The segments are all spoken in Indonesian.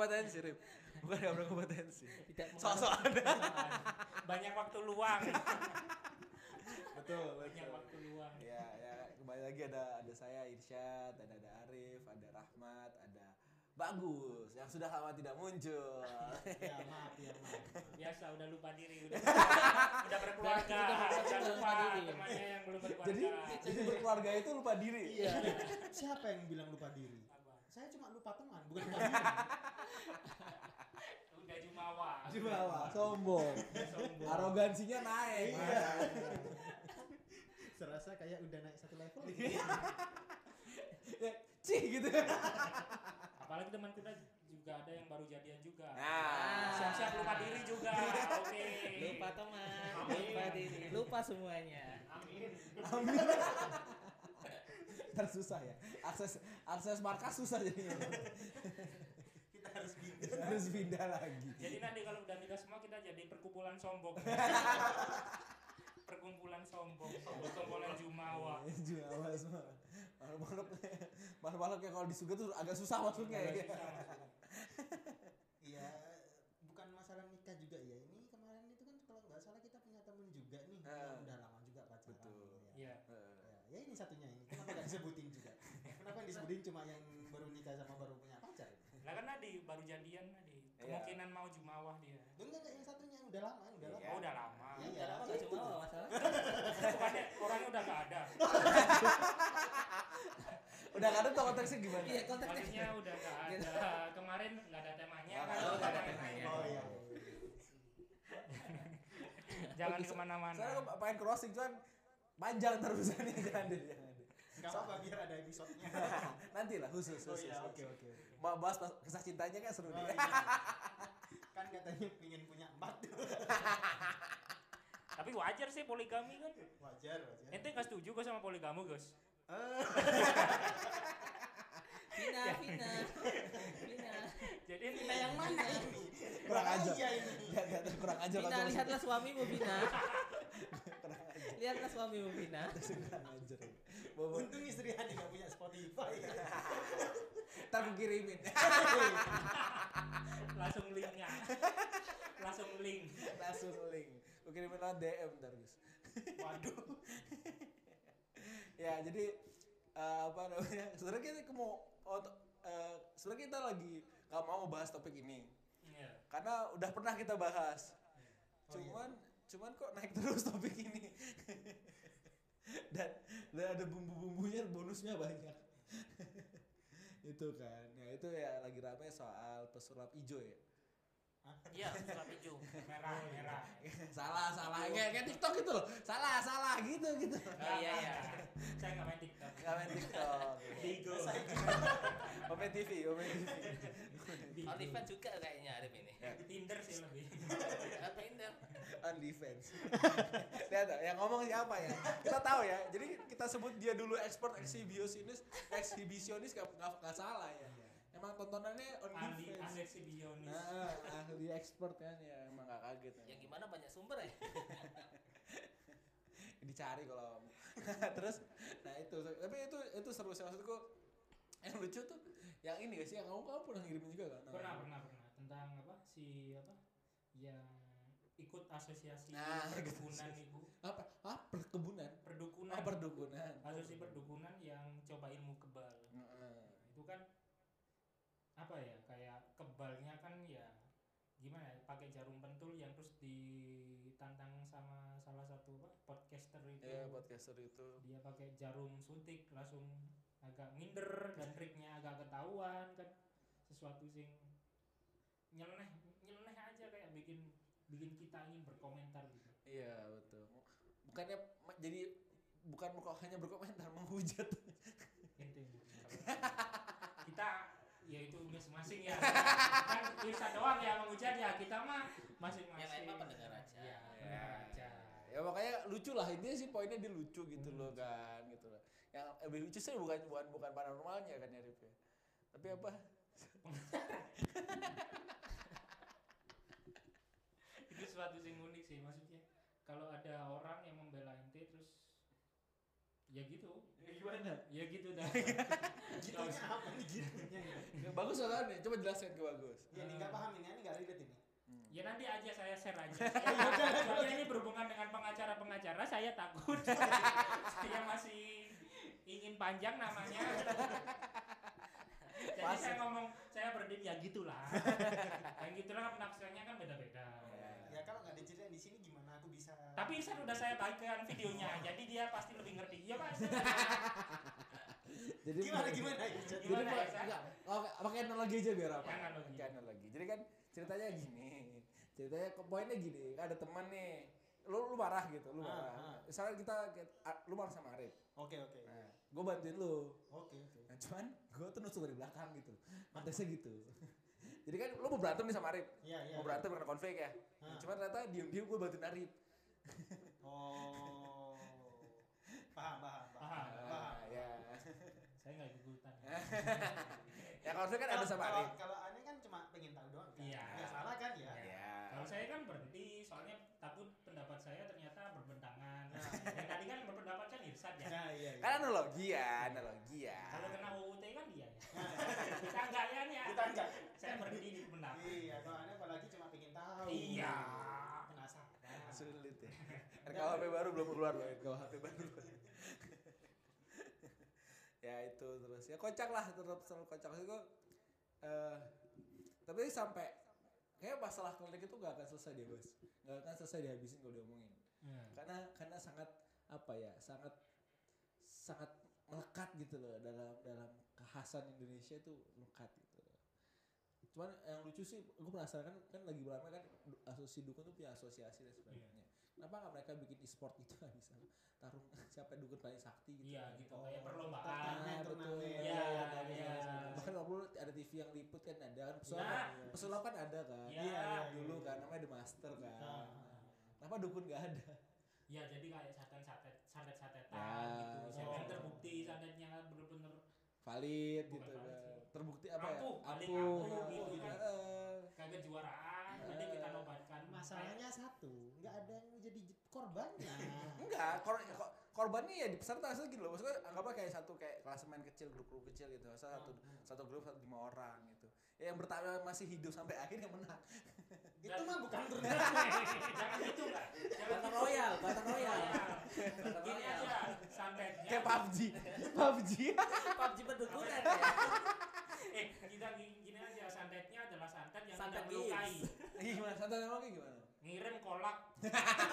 Berkompetensi, Rip. Bukan gak berkompetensi. Tidak Sok-sok ada. Banyak waktu luang. Betul, Banyak waktu luang. Ya, ya kembali lagi ada ada saya Irsyad, ada ada Arif, ada Rahmat, ada Bagus yang sudah lama tidak muncul. ya maaf ya maaf Biasa udah lupa diri, udah udah berkeluarga, Udah lupa lupa diri. temannya yang belum berkeluarga. jadi jadi berkeluarga itu lupa diri. iya siapa yang bilang lupa diri? Saya cuma lupa teman bukan lupa diri Udah jumawa. Bawah, sombong. Sombong. Arogansinya naik. Iya. serasa kayak udah naik satu level gitu Ya, Cih gitu. Apalagi teman kita juga ada yang baru jadian juga. Nah, Siap-siap lupa diri juga. Oke. Lupa teman, lupa diri, lupa semuanya. Amin. Amin. Ntar susah ya. Akses akses markas susah jadinya. kita harus bingung Harus pindah lagi. Jadi nanti kalau udah nikah semua kita jadi perkumpulan sombong. perkumpulan sombong, perkumpulan jumawa. Jual semua. Makhluk makhluk yang kalau disuga tuh agak susah masuknya ya. Agak susah maksudnya. iya bukan masalah nikah juga ya ini kemarin itu kan kalau nggak salah kita punya temen juga nih Ah. yang udah lama juga pacaran Betul. ya. Iya. Ya, ya ini satunya ini kenapa nggak disebutin juga disebutin cuma yang baru nikah sama baru punya pacar Lah kan tadi baru jadian tadi. Iya. Kemungkinan mau jumawah dia. Lu enggak enggak yang satunya yang udah lama udah lama Oh udah lama. Iya. Udah lama gak cuma apa masalah? Bukannya orangnya udah gak ada. Udah nggak ada tuh konteksnya gimana? Iya konteksnya. Maksudnya udah gak ada. Kemarin gak ada temanya. kan? Oh, nggak ada temanya. oh iya Jangan ke mana-mana. Saya pengen crossing cuman panjang terusannya jangan jangan nggak apa-apa biar ada episodenya Nanti lah khusus oh khusus. iya khusus. oke oke oke. Ba- Bahas pas- kisah cintanya kan seru Oh, nih. iya. kan katanya pengen punya empat Tapi wajar sih poligami kan. wajar wajar Ente gak setuju kok sama poligami Gus? Eh, Vina, Vina, Vina. Jadi Vina yang mana ini Kurang ajar. iya ini Lihat, lihat, kurang ajar Vina, kalau lihatlah suamimu Vina. Lihatlah suamimu Vina. Kurang ajar. Bobo, untung istri Hadi gak punya Spotify ntar gue kirimin. langsung linknya. Langsung link. Langsung link. Gue kirimin lewat DM ntar Gus. Waduh. ya jadi eh, apa namanya? Sebenarnya kita mau oh, eh, sebenarnya kita lagi nggak mau bahas topik ini Iya. karena udah pernah kita bahas. Oh, iya. cuman cuman kok naik terus topik ini. dan dan ada bumbu-bumbunya bonusnya banyak. itu kan. Ya itu ya lagi rame soal pesulap hijau ya. Iya, surat hijau. Merah, merah. salah salah kayak kayak TikTok gitu loh. Salah salah gitu gitu. Iya, iya, iya. Saya nggak main TikTok. Gak main TikTok. Bigo. Open TV, Open TV. OnlyFans juga kayaknya Arif ini. Tinder sih lebih. Ini? On defense. Lihat yang ngomong siapa ya? Kita tahu ya. Jadi kita sebut dia dulu expert eksibisionis, eksibisionis gak, gak, gak salah ya. Emang tontonannya on Ahli, ahli defense. eksibionis. Nah, ahli expert kan ya, emang gak kaget. Ya gimana banyak sumber ya? Dicari kalau terus nah itu tapi itu itu seru sih maksudku yang lucu tuh yang ini gak sih yang kamu kamu pernah ngirimin juga kan Pernah, pernah, pernah. Tentang apa? Si apa? Yang ikut asosiasi Nah, perdukunan ikut itu. apa? Ah perkebunan? Perdukunan. ah perdukunan. Asosiasi perdukunan yang coba ilmu kebal. Itu kan apa ya kayak kebalnya kan ya gimana ya pakai jarum pentul yang terus ditantang sama salah satu apa, podcaster itu. Ya podcaster itu. Dia pakai jarum suntik langsung agak minder dan triknya agak ketahuan kan. Sesuatu sing nyeleneh bikin kita ingin berkomentar gitu. Iya betul. Bukannya jadi bukan kok hanya berkomentar menghujat. Gitu. Kalau kita ya itu masing-masing ya. Kan bisa doang ya menghujat ya kita mah masing-masing. Yang lain mah pendengar aja. ya, Ya. pendengar aja. Ya makanya lucu lah intinya sih poinnya dia lucu gitu loh kan gitu loh. Yang lebih lucu sih bukan bukan bukan paranormalnya kan ya Rif ya. Tapi apa itu suatu sing unik sih maksudnya. Kalau ada orang yang membela ente terus ya gitu. Ya, gimana? ya gitu dah. Gitunya apa nih gitunya? Ya, bagus soalnya, coba jelaskan ke bagus. Ya ini nggak paham ini, ini nggak relate ini. ya nanti aja saya share aja. Ya soalnya ini berhubungan dengan pengacara-pengacara saya takut. Saya masih ingin panjang namanya. Jadi saya ngomong saya berdiri ya gitulah. Yang gitulah penafsirannya kan beda-beda Ya kalau nggak diceritain di sini gimana aku bisa? Tapi saya udah saya bagikan videonya jadi dia pasti lebih ngerti ya pak Jadi gimana gimana ya? Jadi Gimana ya, Pak, Sa? enggak, oh, pakai analogi aja biar apa? Analogi. Pakai analogi. Jadi kan ceritanya gini. Ceritanya poinnya gini, ada teman nih. Lu lu marah gitu, lu Ah, marah. ah. Misalnya kita lu marah sama Arif. Oke oke. Nah, gue bantuin lu. Oke oke. Nah, cuman gue tuh nusuk dari belakang gitu. Konteksnya gitu. Jadi kan lu mau berantem nih sama Arif. Iya iya. Mau berantem karena konflik ya. Nah, Ah. cuman ternyata diem-diem gue bantuin Arif. Oh. Paham paham paham. Paham. paham. Ah, ya. saya nggak ikutan ya konflik kan ada Kalau- sama kalau- Arif. Kalau aneh kan cuma pengen tahu doang kan. Iya. Nggak salah kan ya? Ya. kalau saya kan berhenti soalnya takut pendapat saya ternyata berbentangan Nah. yang tadi kan berpendapat kan Irsad ya Nah, iya iya. Kan analogi ya, analogi ya. kalau kena UUT kan dia ya Nah, kita enggak ya nih ya. kita enggak. saya berhenti di pendapat Iya, kalau aneh apalagi cuma pengen tahu. Iya. Sulit ya. RKUHP baru belum keluar loh, RKUHP baru. ya itu terus. Ya kocak lah tetap selalu kocak. Itu eh tapi sampai kayak masalah klinik itu gak akan selesai dia bos. Gak akan selesai dihabisin kalau diomongin. Hmm. karena karena sangat apa ya sangat sangat melekat gitu loh dalam dalam kekhasan Indonesia itu melekat. gitu cuman yang lucu sih gue penasaran kan kan lagi lama kan asosiasi dukun tuh punya asosiasi dan sebagainya kenapa nggak mereka bikin e-sport gitu nggak bisa tarung siapa dukun paling sakti gitu iya gitu Oh, kayak perlombaan betul. turnamen. Iya, Iya, iya. bahkan perlu ada TV yang liput kan ada kan pesulap Nah. kan, pesulap kan ada kan Iya, iya, dulu iya. kan namanya The Master kan Ah. kenapa dukun nggak ada ya jadi kayak santet-santet santet-santetan Ya, gitu siapa yang oh. terbukti santetnya bener-bener valid Bukan gitu valid kan. Terbukti apa ya Ampuh, paling ampuh ampuh gitu kan. Kagak kejuaraan nanti kita nobatkan Masalahnya satu, nggak ada yang jadi korbannya. enggak kor ko- korbannya ya di peserta asal gitu loh maksudnya anggaplah kayak satu kayak klasemen kecil grup-grup kecil gitu Masa satu satu grup satu lima orang gitu ya yang bertahan masih hidup sampai akhir yang menang Itu mah bukan turnamen. jangan gitu lah jangan Battle gitu. Royale, Battle Royale. Royal. gini aja santetnya kayak PUBG PUBG PUBG pendukungan ya. Kita gini, gini aja. Santetnya adalah santet yang Santet tidak melukai. gimana santai emang kayak gimana? Ngirim kolak.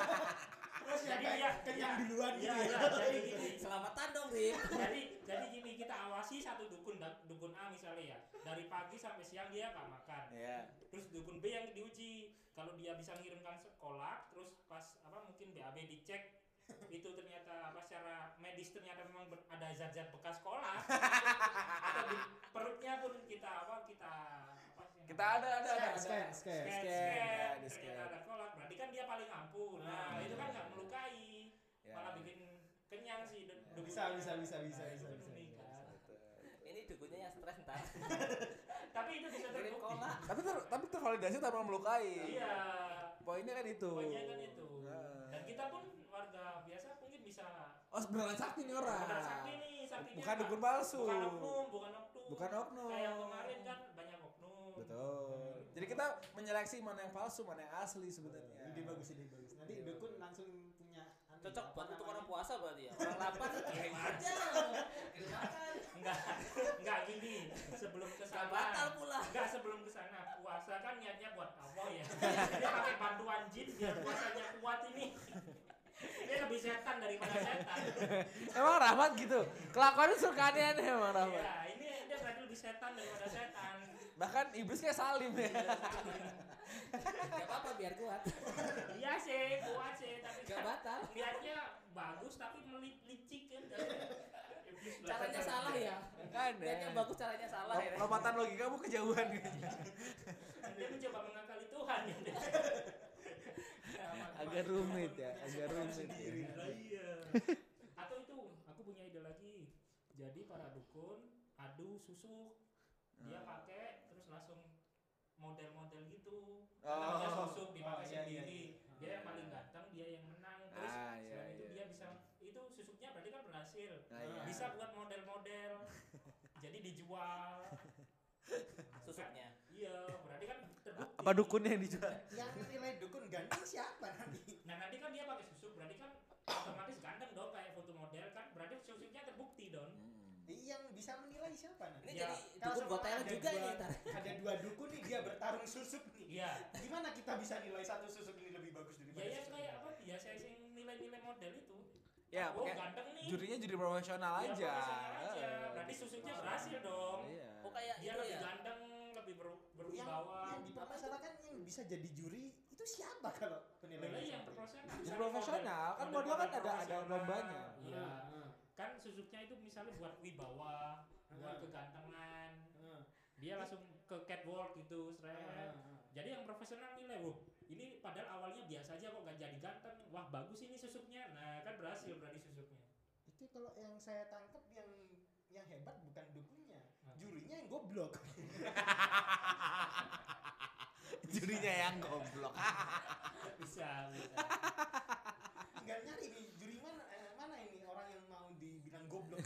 Terus yang Jadi ya, kenyang ya, duluan iya, gitu iya, ya. jadi gini. Selamatan dong, Rim. jadi jadi gini kita awasi satu dukun dukun A misalnya ya. Dari pagi sampai siang dia nggak makan. Ya terus dukun B yang diuji. Kalau dia bisa ngirimkan sekolah terus pas apa mungkin BAB dicek itu ternyata apa secara medis ternyata memang ada zat-zat bekas sekolah atau di perutnya pun kita apa kita apa sih? Kita ada ada ada. Scan, ada. scan, scan, scan, ya, ternyata ada kolak berarti kan dia paling ampuh nah Ah, itu kan nggak melukai. Ya. malah bikin kenyang sih. Dukunnya. Bisa, bisa, bisa, bisa, Nah, bisa, bisa. Ini dukunnya yang stres ntar. tapi itu bisa terbukti kolak. tapi ter, tapi tervalidasi tanpa melukai. Iya. Poinnya kan itu. Poinnya kan itu. Nah. dan kita pun warga biasa mungkin bisa oh beneran sakti nih orang. Sakti nih saktinya bukan dukun palsu. Bukan oknum bukan oknum Bukan oknum. kayak kemarin kan banyak oknum betul jadi kita menyeleksi mana yang palsu mana yang asli sebenarnya Ide bagus, ide bagus. Nanti dukun bagus. langsung punya anu, Cocok buat untuk orang puasa berarti ya. Orang lapar kirim aja. Makan. enggak enggak gini sebelum ke Gak sana batal pula. enggak sebelum ke sana puasa kan niatnya buat Allah ya dia pakai bantuan jin biar puasanya kuat ini dia lebih setan daripada setan emang rahmat gitu kelakuannya suka aneh-aneh emang rahmat setan daripada setan bahkan iblis kayak salim ya Gak apa-apa biar kuat. iya sih kuat sih tapi Gak batal. lihatnya bagus tapi licik kan Iblis Caranya salah ya. kan Lihatnya bagus caranya salah ya. Lo- lompatan logikamu kejauhan kayaknya dia mencoba mengakali Tuhan ya agak rumit ya agak rumit ya. Iya. Atau itu, aku punya ide lagi. Jadi para dukun adu susuk. Dia Hmm. pakai terus langsung model-model gitu. Oh. Namanya susuk dipakai Oh, iya, iya, sendiri. iya. Dia yang paling ganteng, dia yang menang. Terus Ah, iya, selain itu iya. dia bisa itu susuknya berarti kan berhasil. Nah, iya. Bisa buat model-model. jadi dijual. Susuknya. Iya, berarti kan terbukti. Apa dukunnya yang dijual? Yang nilai dukun ganteng siapa nanti? Nah, nanti kan dia pakai susuk, berarti kan otomatis ganteng dong kayak foto model kan. Berarti susuknya terbukti dong. Yang bisa menilai siapa nanti? Ini Ya, jadi dukun gotel ada juga dua- ini ntar. Ada dua dukun nih dia bertarung susuk nih. Iya. Gimana kita bisa nilai satu susuk ini lebih bagus Ya daripada ya susuk kayak yang apa biasa sing nilai-nilai model itu. Ya, oh, ganteng nih. jurinya juri profesional Ya, aja. profesional aja. Berarti gitu. susuknya berhasil dong. Iya. Oh kayak Dia lebih ya. ganteng, lebih ber, yang, berwibawa. yang dipermasalahkan yang bisa jadi juri itu siapa kalau penilaian Mulai yang profesional. Juri profesional, kan model kan ada- ada lombanya. Iya. Kan susuknya itu misalnya buat wibawa, buat Hmm. kegantengan. Dia langsung ke catwalk gitu, seret. Jadi yang profesional nilai, wah ini padahal awalnya biasa aja kok gak jadi ganteng. Wah bagus ini susuknya. Nah kan berhasil berarti susuknya. Itu kalau yang saya tangkap yang yang hebat bukan dukunnya, Apa? jurinya yang goblok. Jurinya yang goblok. bisa, bisa. Nggak nyari nih juri mana eh, mana ini orang yang mau dibilang goblok.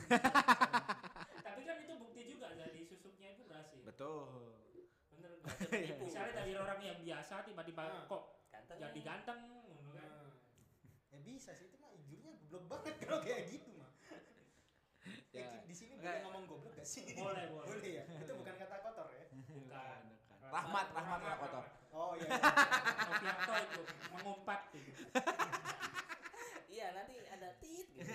Tapi kan itu bukti juga dari susuknya itu berhasil. Betul. Bener Iya. nggak? Misalnya dari orang yang biasa tiba-tiba Ah. kok Ganteng. jadi ganteng, ngono kan? Hmm. Ya bisa sih itu mah jurinya goblok banget kalau kayak gitu mah. Ya. Ya, di sini boleh Nggak. ngomong goblok gak sih? Boleh, boleh. Boleh ya. Itu bukan kata kotor ya. Bukan. Rahmat, rahmat lah kotor. Oh iya. Novianto itu mengumpat gitu. Iya nanti ada tit gitu.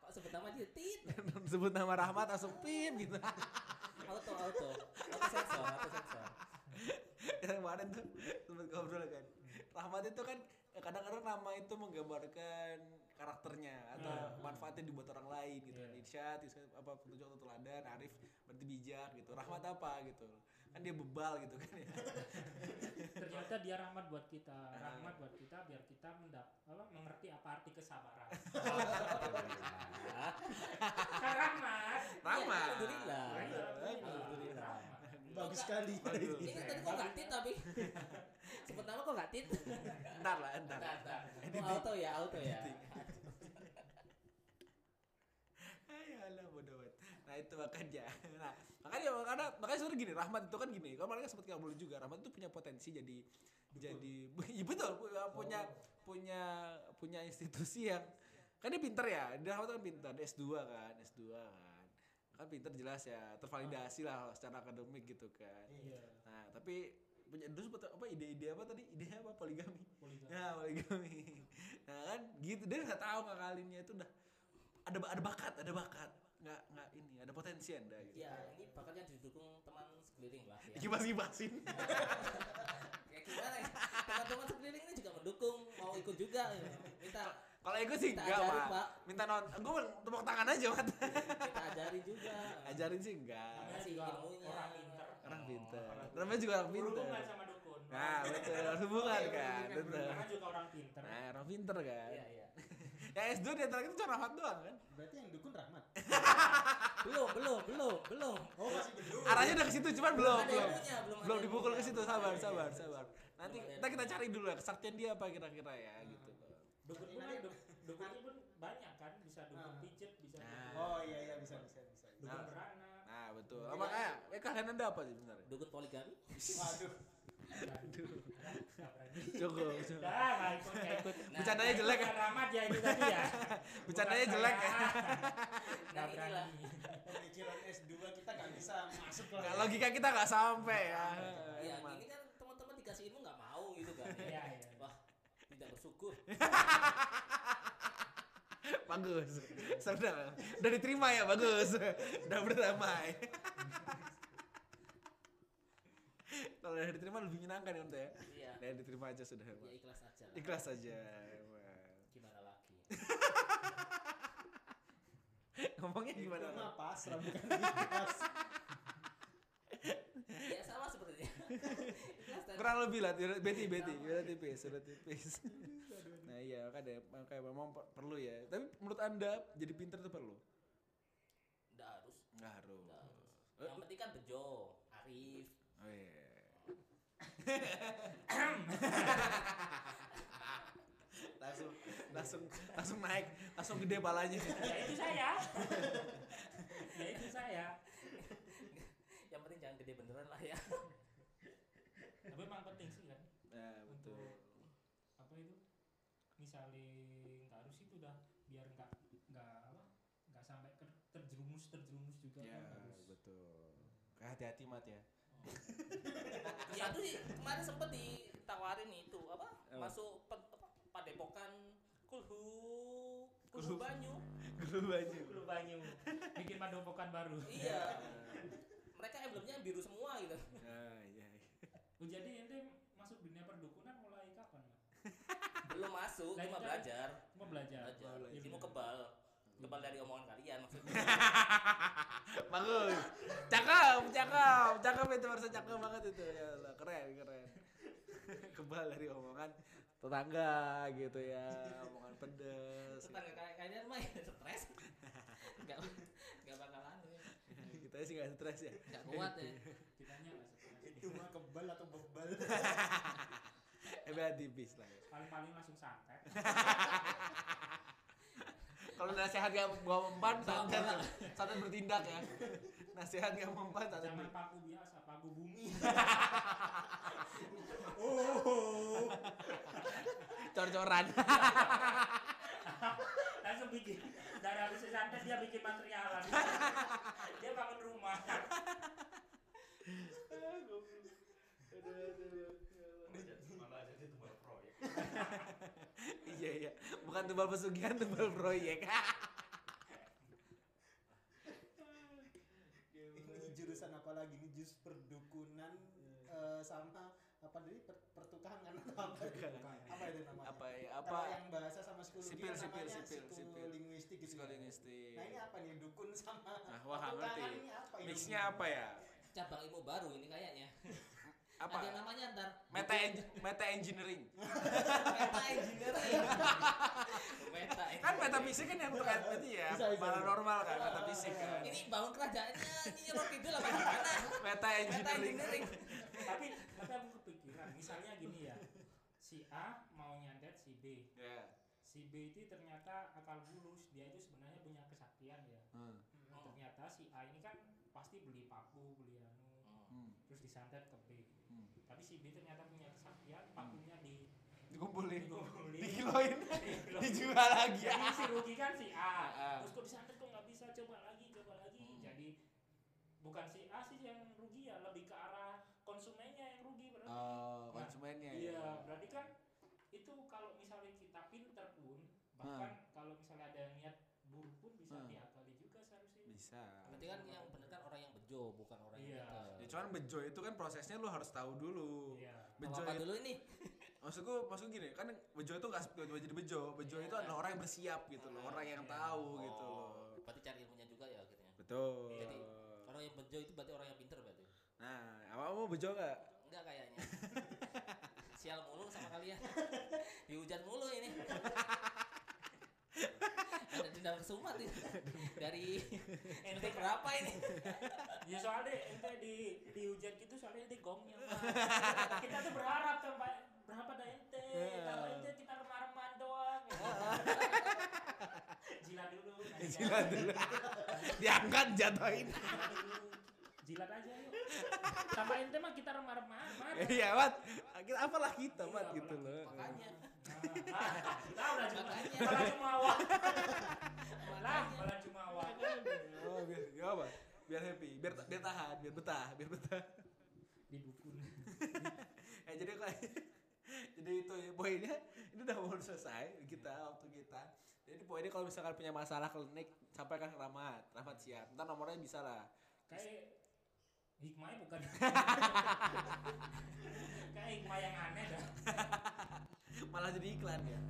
Kok sebut nama dia tit? Sebut nama Rahmat langsung pim gitu. Auto auto. Auto sensor, auto sensor. Yang kemarin tuh sempat ngobrol kan. Rahmat itu kan kadang-kadang nama itu menggambarkan karakternya atau Hmm. manfaatnya dibuat orang lain gitu. Iya. Irsyad, apa petunjuk atau teladan, Arif berarti bijak gitu. Rahmat apa gitu. Kan dia bebal gitu kan ya. Ternyata dia rahmat buat kita, rahmat buat kita biar kita mendap apa mengerti apa arti kesabaran. Kan rahmat. Bagus sekali. Ini tadi kok gak tit tapi sebut nama kok gak tit? Ntar lah, ntar. Ntar, ntar. Oh, auto ya, auto ya. Ayolah bodoh banget. Nah itu makanya. Nah makanya makanya makanya sebenarnya gini Rahmat itu kan gini. Kalau mereka sempat ngobrol juga Rahmat itu punya potensi jadi jadi iya betul pu- punya punya punya institusi yang kan dia pinter ya. Dia Rahmat kan pinter, dia S2 kan, S2 kan. Kan pinter jelas ya, tervalidasi lah secara akademik gitu kan. Iya. Nah, tapi punya dulu sempat apa ide-ide apa tadi? Ide apa poligami? Poligami. Ya, poligami. Nah, kan gitu dia nggak tahu ngakalinnya itu udah ada ada bakat, ada bakat. Nggak nggak ini, ada potensi Anda gitu. Ya, ini bakatnya didukung teman sekeliling lah ya. Gibas-gibasin. Kayak gimana ya? Teman-teman sekeliling ini juga mendukung, mau ikut juga. ya. Minta Kalau ego sih Kita enggak, ajarin, Pak. Minta non, gue tepuk tangan aja, Mat. kita ajari juga. Ajarin sih enggak. Namanya Kasih juga ilmunya. orang pinter. Orang pinter. orang Namanya juga orang pinter. Berhubungan sama dukun. Nah, betul. Hubungan Iya, kan, betul. Karena juga orang pinter. Nah, orang pinter kan. Iya, iya. Ya S2 di antara kita cuma Rahmat doang kan. Berarti yang dukun Rahmat. Belum, belum, belum, belum. Oh masih belum. Arahnya udah ke situ, cuman belum, belum. belum dipukul ke situ, sabar, Iya, sabar, iya. sabar. Nanti Belum ada kita kita cari dulu ya kesaktian dia apa kira-kira ya gitu. Dukun pun kan duk- dukunnya pun banyak kan, bisa dukun Ah. pijet, bisa Nah. dukun, Oh iya iya bisa bisa bisa. dukun Nah. beranak. Nah, betul. Oh, makanya, eh kalian anda apa sih sebenarnya? Dukun poligami? Waduh. Aduh. Nggak berani. Cukup, cukup. Dah, nggak ikut, nggak ikut. Bercandanya jelek ya. Bukan Rahmat ya itu tadi ya. Bercandanya jelek ya. Nah, inilah. berani. Pemikiran S2 kita nggak bisa masuk lah. Nah, ya. logika kita nggak sampai ya. Ya, Emang. ini kan teman-teman dikasih ilmu nggak mau gitu kan. ya. Iya, iya. Bersyukur. Bagus. Sudah, udah diterima ya, bagus. Udah berdamai. Kalau udah diterima lebih menyenangkan ya, ya. Iya. Udah diterima aja sudah. Ya ikhlas aja lah. Ikhlas aja. emang. Gimana lagi? Ngomongnya gimana? Itu pasrah bukan ikhlas. Ya sama sepertinya. Kurang lebih lah, Betty, Betty, udah tipis, sudah tipis. Nah iya, makanya, makanya memang per- perlu ya. Tapi menurut anda jadi pinter itu perlu? nggak harus. Nggak harus. Nggak harus. Yang penting kan bejo, Arif. Oh iya. langsung langsung langsung naik langsung gede palanya ya itu saya ya itu saya gede beneran lah ya. tapi emang penting sih kan nah betul apa itu misalnya nggak harus itu dah biar nggak nggak apa nggak sampai ke- terjerumus terjerumus juga ya kan harus betul hati-hati mat ya Ya tuh sih kemarin sempet ditawarin itu apa? Apa? Masuk pe, apa? Padepokan Kulhu Kulhu. Kulhu Banyu. Gelu baju Lu banyu bikin padepokan baru Iya. Mereka emblemnya biru semua gitu. nah iya iya. Oh, jadi ente masuk dunia perdukunan mulai kapan Mas? Belum masuk, cuma belajar. cuma belajar Belajar. belajar. Ilmu kebal. Kebal dari omongan kalian maksudnya. bagus cakep cakep cakep itu harus cakep banget itu ya Allah, keren keren kebal dari omongan tetangga gitu ya omongan pedes Tetangga kayak kalian mah ya stres. Enggak. Kita sih nggak stres ya. Enggak kuat ya. kitanya nggak stres. Itu mah kebal atau bebal? Eh beda tipis lah ya. paling-paling langsung santet. Kalau nasihat gak gua mempan santet. santet bertindak ya. Nasihat gak mempan santet jangan paku biasa paku bumi. Cor-coran langsung bikin dari habis santet dia bikin materialan. Dia bangun rumah. Iya iya. Bukan tumbal pesugihan tumbal proyek. Ini jurusan apa lagi? Ini jus perdukunan eh, sama apa tadi? Per- pertukahan kan atau apa? Itu? Apa itu namanya apa ya Kalau yang bahasa sama psikologi Sipil, kan sipil, namanya sipil, sipil. psikolinguistik gitu ya. psikolinguistik nah ini apa nih dukun sama Nah, wah, ngerti. ini mixnya apa ya Cabang ilmu baru ini kayaknya. apa Ada namanya ntar. meta en- meta engineering Meta engineering. Meta kan metafisik kan yang terkait berarti ya paranormal kan metafisik kan Ini bangun kerajaannya ini Rocky dulu apa gimana? meta Meta engineering engineering. tapi tapi aku kepikiran misalnya gini ya si A mau nyantet si B ya si B itu ternyata akal bulus. Dia itu sebenarnya punya kesaktian ya. Hmm. ternyata si A ini kan pasti beli paku beli anu Hmm. terus disantet ke B. Hmm. tapi si B ternyata punya kesaktian pakunya di dikumpulin. Dikumpulin. Dikiloin. Dikiloin. dijual lagi. Ya jadi si rugi kan si A. Ah. terus kok disantet kok nggak bisa? Coba lagi coba lagi. Hmm. jadi bukan si A sih yang rugi ya lebih ke arah konsumennya yang rugi berarti. Oh konsumennya iya ya berarti kan itu kalau misalnya kita pinter pun bahkan kalau misalnya ada niat buruk pun bisa Hmm. diakali juga seharusnya bisa Berarti kan yang bener kan orang yang bejo bukan orang yang Iya. ya cuman bejo itu kan prosesnya lu harus tahu dulu iya bejo Apa dulu ini? maksudku maksudku gini kan bejo itu nggak tiba-tiba jadi bejo bejo itu Iya. adalah orang yang bersiap gitu loh orang yang Iya. tahu Oh, gitu loh Berarti cari ilmunya juga ya akhirnya. betul Jadi orang yang bejo itu berarti orang yang pintar berarti. nah apa mau bejo nggak Enggak kayaknya. Sial mulu sama kalian. Dihujat mulu ini. Ada dendam kesumat nih. Dari ente berapa ini? ya soalnya ente di di hujan gitu soalnya ente gongnya kita tuh berharap sampai berapa dah ente? Kalau ente kita remah-remah doang jilat dulu jilat dulu. Diangkat jatuhin. Jilat aja yuk sama ente mah kita remah-remah iya mat. Kita apalah kita mat Iya, gitu loh. Makanya. Kita udah cuma malah cuma awal lah Makanya. malah cuma awal oh biar gak apa biar happy. Biar biar tahan biar betah biar betah. Di dukun. Eh jadi kayak jadi itu ya, poinnya ini udah mau selesai kita waktu kita. Jadi poinnya kalau misalkan punya masalah klinik sampaikan ke Rahmat. Rahmat siap. Ntar nomornya bisa lah. Kayak hikmahnya bukan. Kayak hikmah yang aneh dah. Malah jadi iklan ya?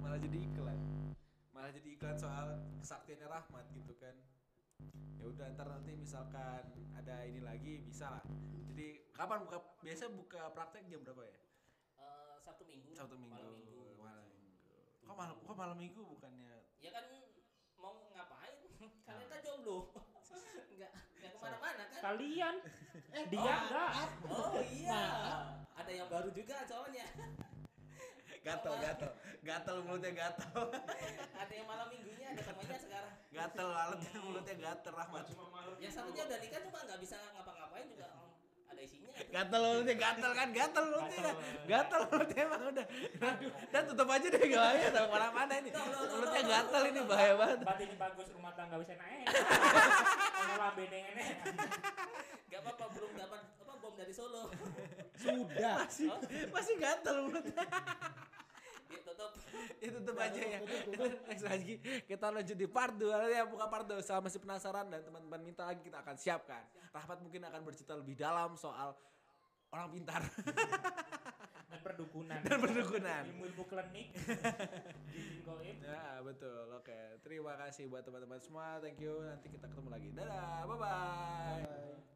Malah jadi iklan. Malah jadi iklan soal kesaktiannya Rahmat gitu kan. Ya udah ntar nanti misalkan ada ini lagi bisa lah. Jadi kapan buka? Biasa buka praktek jam berapa ya? Eh, Sabtu Minggu. Sabtu minggu. Malam Minggu. malam minggu. Kok malam kok malam minggu bukannya? Ya kan mau ngapain? Kalian kan jomblo. Enggak ke mana-mana kan? kalian dia enggak. Oh iya. Ada yang baru juga soalnya. gatel gatel. Gatel mulutnya gatel. Ada yang malam minggunya ada temannya sekarang. Gatel mulutnya mulutnya gatel rahmat. Cuma malam yang satunya udah nikah cuma nggak bisa ngapa-ngapain juga. Oh, ada isinya itu. gatel mulutnya gatel kan? Gatel mulutnya Gatel. gatel mulutnya emang udah. Dan tutup aja deh gak bahaya. Sama mana mana ini mulutnya gatel ini bahaya banget. Berarti ini bagus rumah tangga bisa naik. Kalau lambe nengennya. Gak apa-apa belum dapat apa bom dari Solo. Sudah. masih masih gatel mulutnya Ya, tutup. itu tutup aja ya next lagi kita lanjut di part 2 nanti ya buka part 2 sama masih penasaran dan teman-teman minta lagi kita akan siapkan Rahmat mungkin akan bercerita lebih dalam soal orang pintar perdukunan. Dan perdukunan. Ilmu-ilmu klinik. Jin. Ya, betul. Oke. Terima kasih buat teman-teman semua. Thank you. Nanti kita ketemu lagi. Dadah. Bye. -bye. Bye.